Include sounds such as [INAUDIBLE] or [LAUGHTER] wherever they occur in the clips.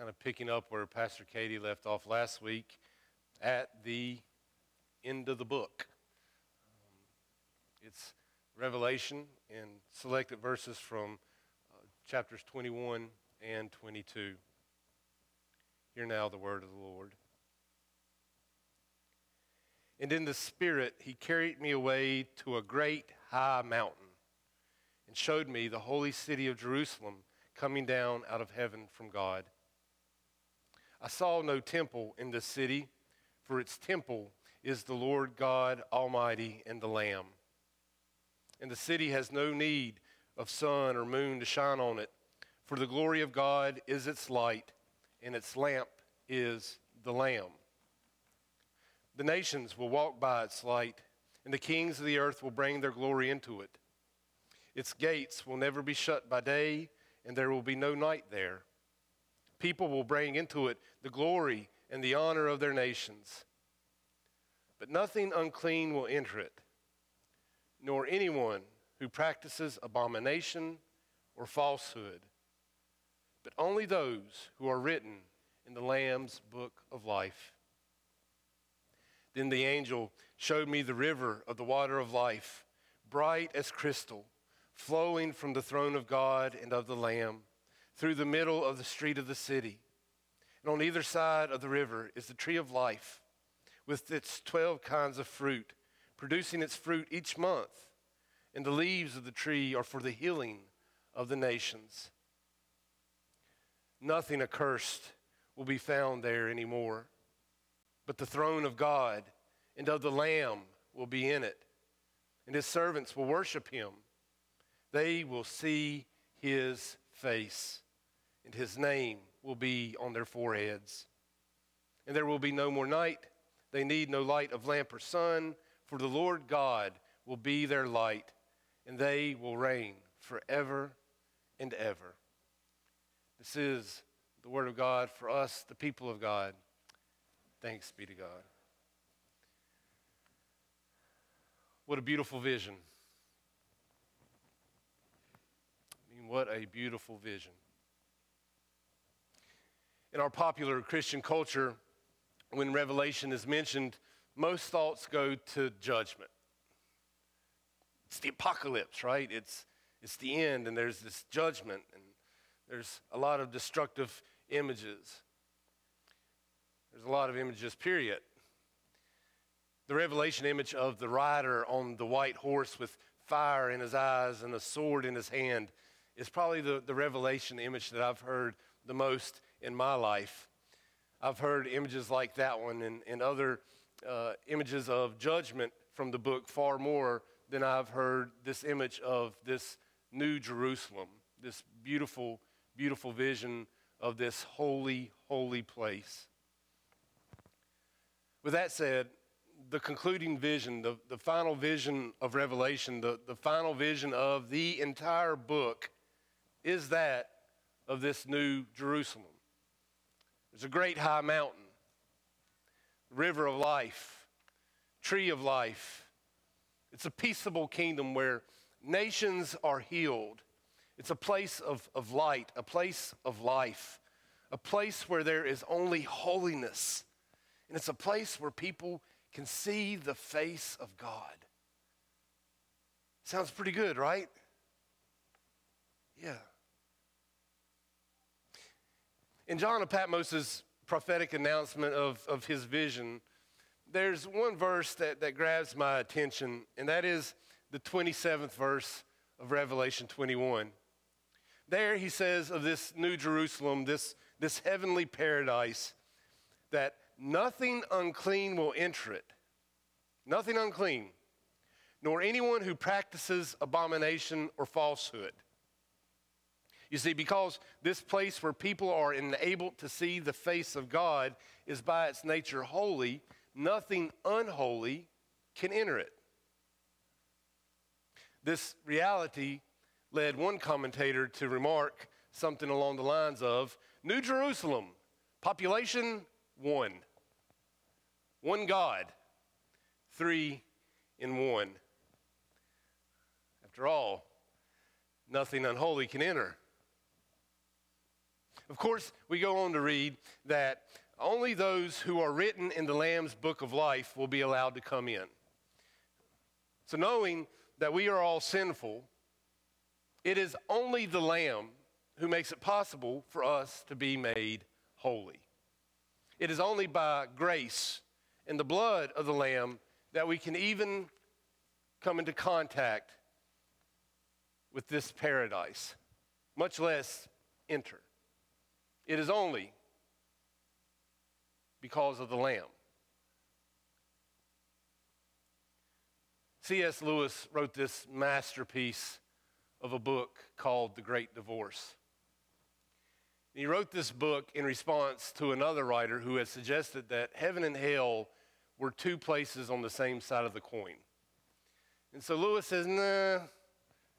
kind of picking up where Pastor Katie left off last week at the end of the book. Um, it's Revelation and selected verses from uh, chapters 21 and 22. Hear now the word of the Lord. And in the Spirit, he carried me away to a great high mountain and showed me the holy city of Jerusalem coming down out of heaven from God. I saw no temple in the city, for its temple is the Lord God Almighty and the Lamb. And the city has no need of sun or moon to shine on it, for the glory of God is its light, and its lamp is the Lamb. The nations will walk by its light, and the kings of the earth will bring their glory into it. Its gates will never be shut by day and there will be no night there. People will bring into it the glory and the honor of their nations. But nothing unclean will enter it, nor anyone who practices abomination or falsehood, but only those who are written in the Lamb's book of life. Then the angel showed me the river of the water of life, bright as crystal flowing from the throne of God and of the Lamb through the middle of the street of the city. And on either side of the river is the tree of life with its 12 kinds of fruit, producing its fruit each month. And the leaves of the tree are for the healing of the nations. Nothing accursed will be found there anymore, but the throne of God and of the Lamb will be in it, and his servants will worship him they will see his face, and his name will be on their foreheads. And there will be no more night. They need no light of lamp or sun, for the Lord God will be their light, and they will reign forever and ever. This is the word of God for us, the people of God. Thanks be to God. What a beautiful vision. I mean, what a beautiful vision. In our popular Christian culture, when Revelation is mentioned, most thoughts go to judgment. It's the apocalypse, right? It's, it's the end, and there's this judgment, and there's a lot of destructive images. There's a lot of images, period. The Revelation image of the rider on the white horse with fire in his eyes and a sword in his hand is probably the, the revelation image that I've heard the most in my life. I've heard images like that one and, and other uh, images of judgment from the book far more than I've heard this image of this new Jerusalem, this beautiful, beautiful vision of this holy, holy place. With that said, the concluding vision, the, the final vision of Revelation, the, the final vision of the entire book is that of this new Jerusalem. There's a great high mountain, river of life, tree of life. It's a peaceable kingdom where nations are healed. It's a place of, of light, a place of life, a place where there is only holiness. And it's a place where people can see the face of God. Sounds pretty good, right? Yeah. In John of Patmos's prophetic announcement of, of his vision, there's one verse that, that grabs my attention, and that is the 27th verse of Revelation 21. There he says of this new Jerusalem, this, this heavenly paradise, that nothing unclean will enter it. Nothing unclean, nor anyone who practices abomination or falsehood you see, because this place where people are enabled to see the face of God is by its nature holy, nothing unholy can enter it. This reality led one commentator to remark something along the lines of New Jerusalem, population one, one God, three in one. After all, nothing unholy can enter. Of course, we go on to read that only those who are written in the Lamb's book of life will be allowed to come in. So, knowing that we are all sinful, it is only the Lamb who makes it possible for us to be made holy. It is only by grace and the blood of the Lamb that we can even come into contact with this paradise, much less enter. It is only because of the Lamb. C.S. Lewis wrote this masterpiece of a book called The Great Divorce. He wrote this book in response to another writer who had suggested that heaven and hell were two places on the same side of the coin. And so Lewis says, nah,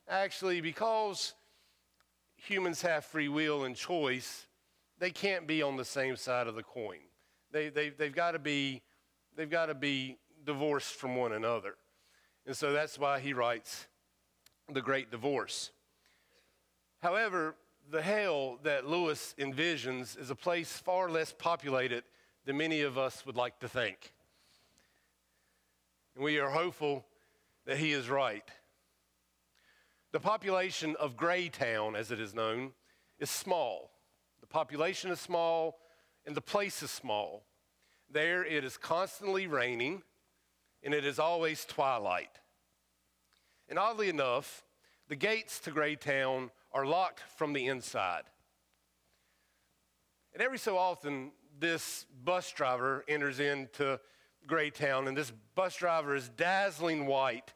actually, because humans have free will and choice, they can't be on the same side of the coin. They, they, they've got to be, they've got to be divorced from one another. And so that's why he writes The Great Divorce. However, the hell that Lewis envisions is a place far less populated than many of us would like to think. And we are hopeful that he is right. The population of Greytown, as it is known, is small. Population is small, and the place is small. There it is constantly raining, and it is always twilight. And oddly enough, the gates to Greytown are locked from the inside. And every so often, this bus driver enters into Greytown, and this bus driver is dazzling white,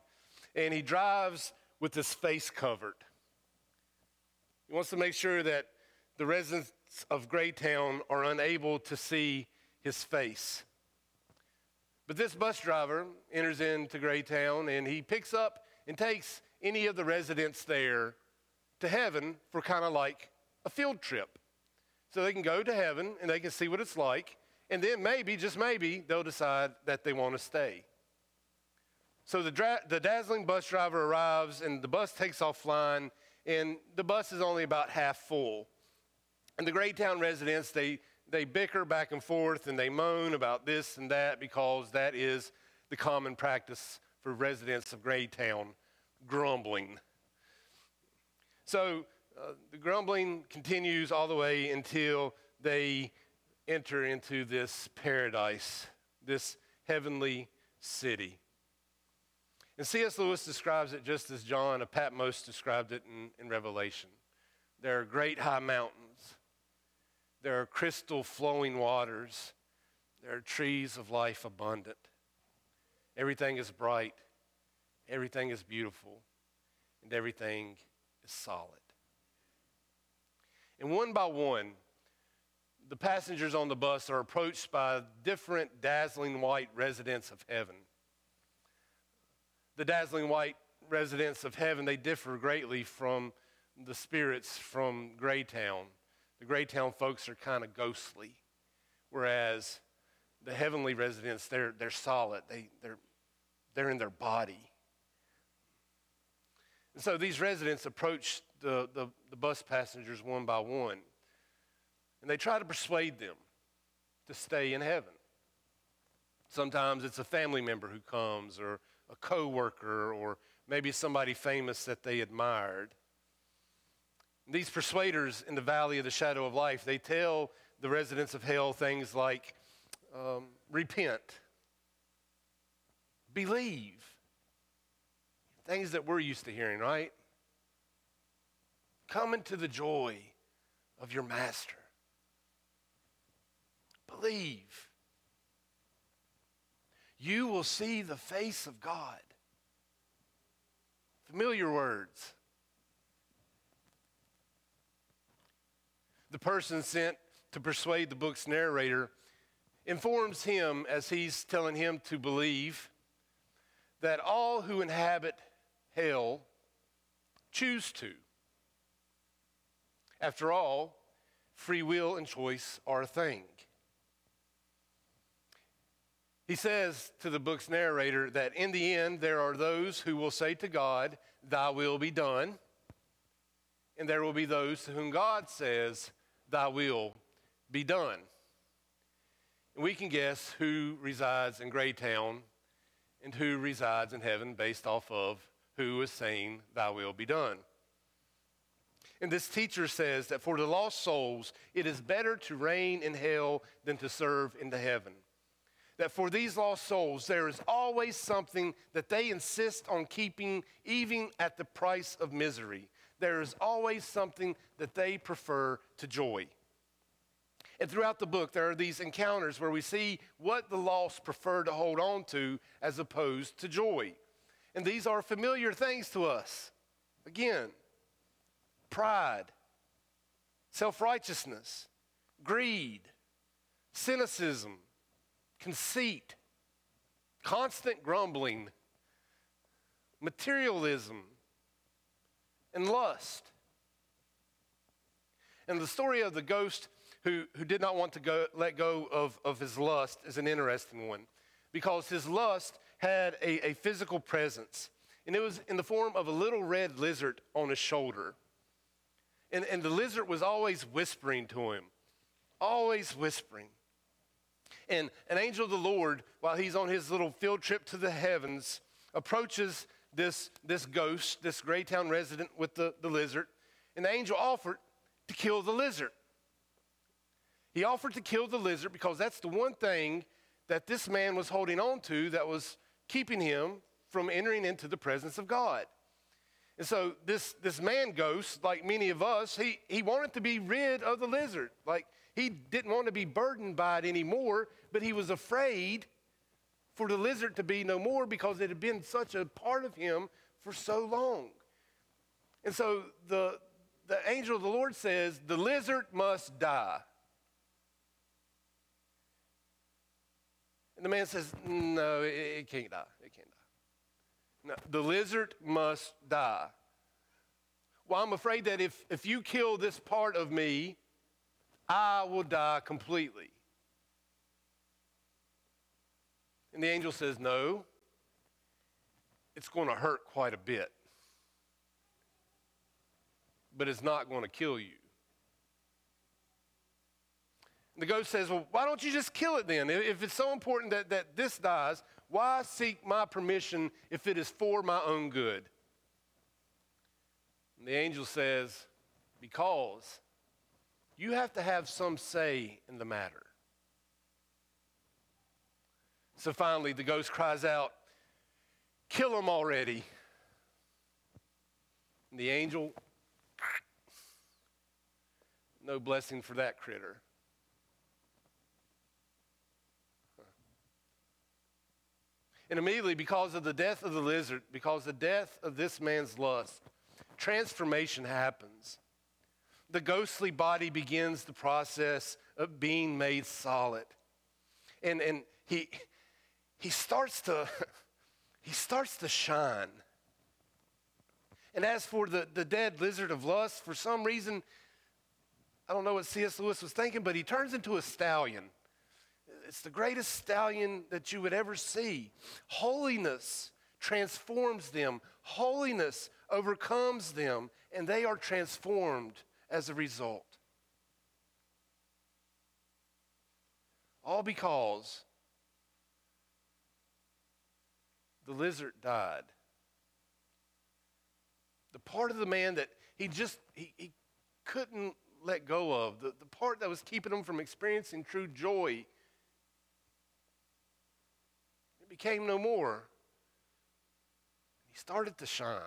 and he drives with his face covered. He wants to make sure that the residents of Greytown are unable to see his face. But this bus driver enters into Greytown and he picks up and takes any of the residents there to heaven for kind of like a field trip. So they can go to heaven and they can see what it's like. And then maybe, just maybe, they'll decide that they want to stay. So the, dra- the dazzling bus driver arrives and the bus takes off flying, and the bus is only about half full. And the Greytown residents, they, they bicker back and forth and they moan about this and that because that is the common practice for residents of Greytown grumbling. So uh, the grumbling continues all the way until they enter into this paradise, this heavenly city. And C.S. Lewis describes it just as John of Patmos described it in, in Revelation. There are great high mountains there are crystal flowing waters. There are trees of life abundant. Everything is bright. Everything is beautiful. And everything is solid. And one by one, the passengers on the bus are approached by different dazzling white residents of heaven. The dazzling white residents of heaven, they differ greatly from the spirits from Greytown. The Greytown folks are kind of ghostly, whereas the heavenly residents, they're, they're solid. They, they're, they're in their body. And so these residents approach the, the, the bus passengers one by one, and they try to persuade them to stay in heaven. Sometimes it's a family member who comes, or a coworker, or maybe somebody famous that they admired. These persuaders in the valley of the shadow of life, they tell the residents of hell things like um, repent, believe, things that we're used to hearing, right? Come into the joy of your master. Believe. You will see the face of God. Familiar words. The person sent to persuade the book's narrator informs him as he's telling him to believe that all who inhabit hell choose to. After all, free will and choice are a thing. He says to the book's narrator that in the end, there are those who will say to God, Thy will be done. And there will be those to whom God says, thy will be done. And we can guess who resides in Greytown and who resides in heaven based off of who is saying, Thy will be done. And this teacher says that for the lost souls, it is better to reign in hell than to serve in the heaven. That for these lost souls, there is always something that they insist on keeping, even at the price of misery. There is always something that they prefer to joy. And throughout the book, there are these encounters where we see what the lost prefer to hold on to as opposed to joy. And these are familiar things to us. Again, pride, self righteousness, greed, cynicism, conceit, constant grumbling, materialism, and lust. And the story of the ghost who, who did not want to go, let go of, of his lust is an interesting one because his lust had a, a physical presence, and it was in the form of a little red lizard on his shoulder. And, and the lizard was always whispering to him, always whispering. And an angel of the Lord, while he's on his little field trip to the heavens, approaches this, this ghost, this Greytown resident with the, the lizard, and the angel offered to kill the lizard. He offered to kill the lizard because that's the one thing that this man was holding on to that was keeping him from entering into the presence of God. And so this, this man ghost, like many of us, he, he wanted to be rid of the lizard. Like he didn't want to be burdened by it anymore, but he was afraid for the lizard to be no more because it had been such a part of him for so long. And so the, the angel of the Lord says, The lizard must die. And the man says, No, it, it can't die. It can't die. No, the lizard must die. Well, I'm afraid that if, if you kill this part of me, I will die completely. And the angel says, No, it's going to hurt quite a bit, but it's not going to kill you. And the ghost says, Well, why don't you just kill it then? If it's so important that, that this dies, why seek my permission if it is for my own good? And the angel says, Because you have to have some say in the matter. So finally, the ghost cries out, Kill him already. And the angel, no blessing for that critter. And immediately, because of the death of the lizard, because of the death of this man's lust, transformation happens. The ghostly body begins the process of being made solid. And, and he, he, starts to, [LAUGHS] he starts to shine. And as for the, the dead lizard of lust, for some reason, I don't know what C.S. Lewis was thinking, but he turns into a stallion. It's the greatest stallion that you would ever see. Holiness transforms them, holiness overcomes them, and they are transformed as a result. All because the lizard died. The part of the man that he just he, he couldn't let go of, the, the part that was keeping him from experiencing true joy it became no more. He started to shine.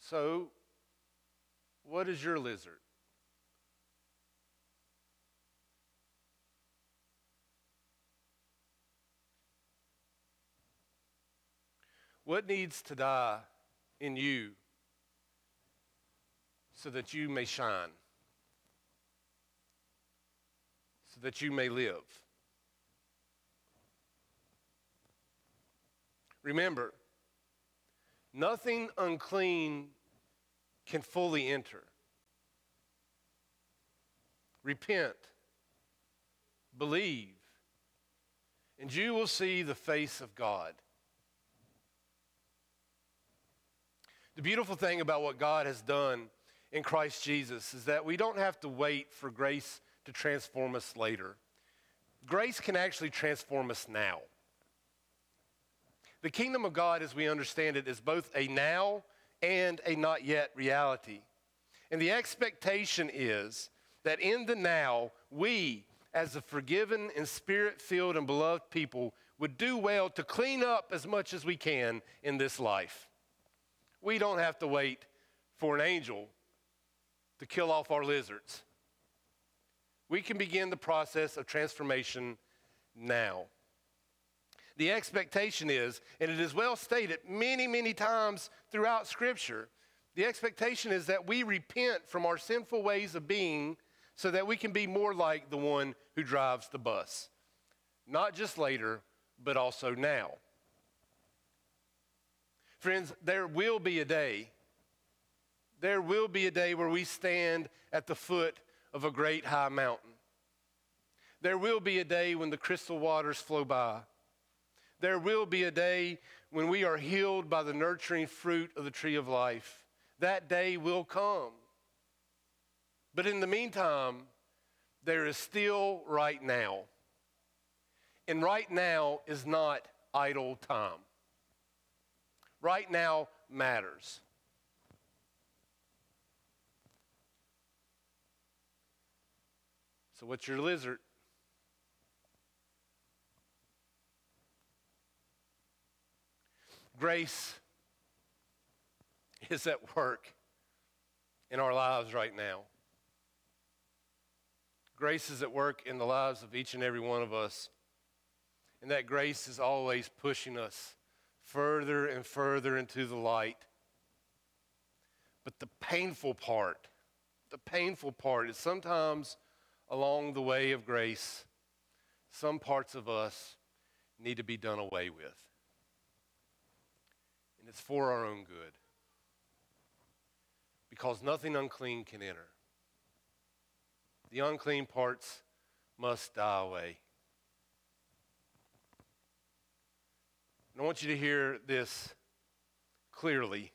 So, what is your lizard? What needs to die in you so that you may shine? so that you may live. Remember, nothing unclean can fully enter. Repent, believe, and you will see the face of God. The beautiful thing about what God has done in Christ Jesus is that we don't have to wait for grace to transform us later. Grace can actually transform us now. The kingdom of God, as we understand it, is both a now and a not yet reality. And the expectation is that in the now, we, as a forgiven and spirit filled and beloved people, would do well to clean up as much as we can in this life. We don't have to wait for an angel to kill off our lizards. We can begin the process of transformation now. The expectation is, and it is well stated many, many times throughout Scripture, the expectation is that we repent from our sinful ways of being so that we can be more like the one who drives the bus. Not just later, but also now. Friends, there will be a day, there will be a day where we stand at the foot of a great high mountain. There will be a day when the crystal waters flow by. There will be a day when we are healed by the nurturing fruit of the tree of life. That day will come. But in the meantime, there is still right now. And right now is not idle time. Right now matters. So, what's your lizard? Grace is at work in our lives right now. Grace is at work in the lives of each and every one of us. And that grace is always pushing us further and further into the light. But the painful part, the painful part is sometimes along the way of grace, some parts of us need to be done away with. And it's for our own good. Because nothing unclean can enter. The unclean parts must die away. And I want you to hear this clearly.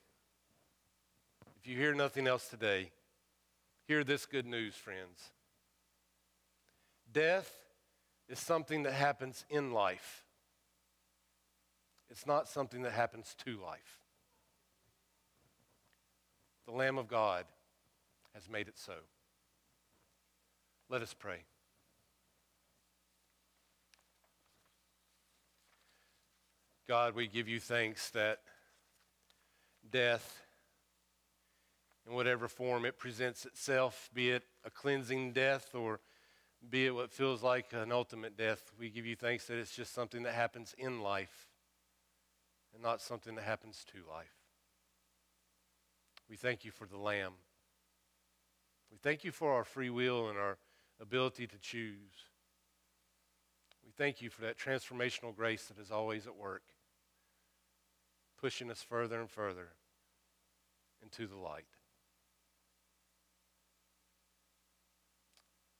If you hear nothing else today, hear this good news, friends. Death is something that happens in life, it's not something that happens to life. The Lamb of God has made it so. Let us pray. God, we give you thanks that death, in whatever form it presents itself, be it a cleansing death or be it what feels like an ultimate death, we give you thanks that it's just something that happens in life and not something that happens to life. We thank you for the Lamb. We thank you for our free will and our ability to choose. We thank you for that transformational grace that is always at work, pushing us further and further into the light.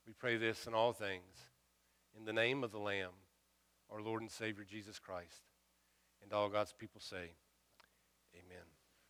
We pray this in all things in the name of the Lamb, our Lord and Savior Jesus Christ. And all God's people say, Amen.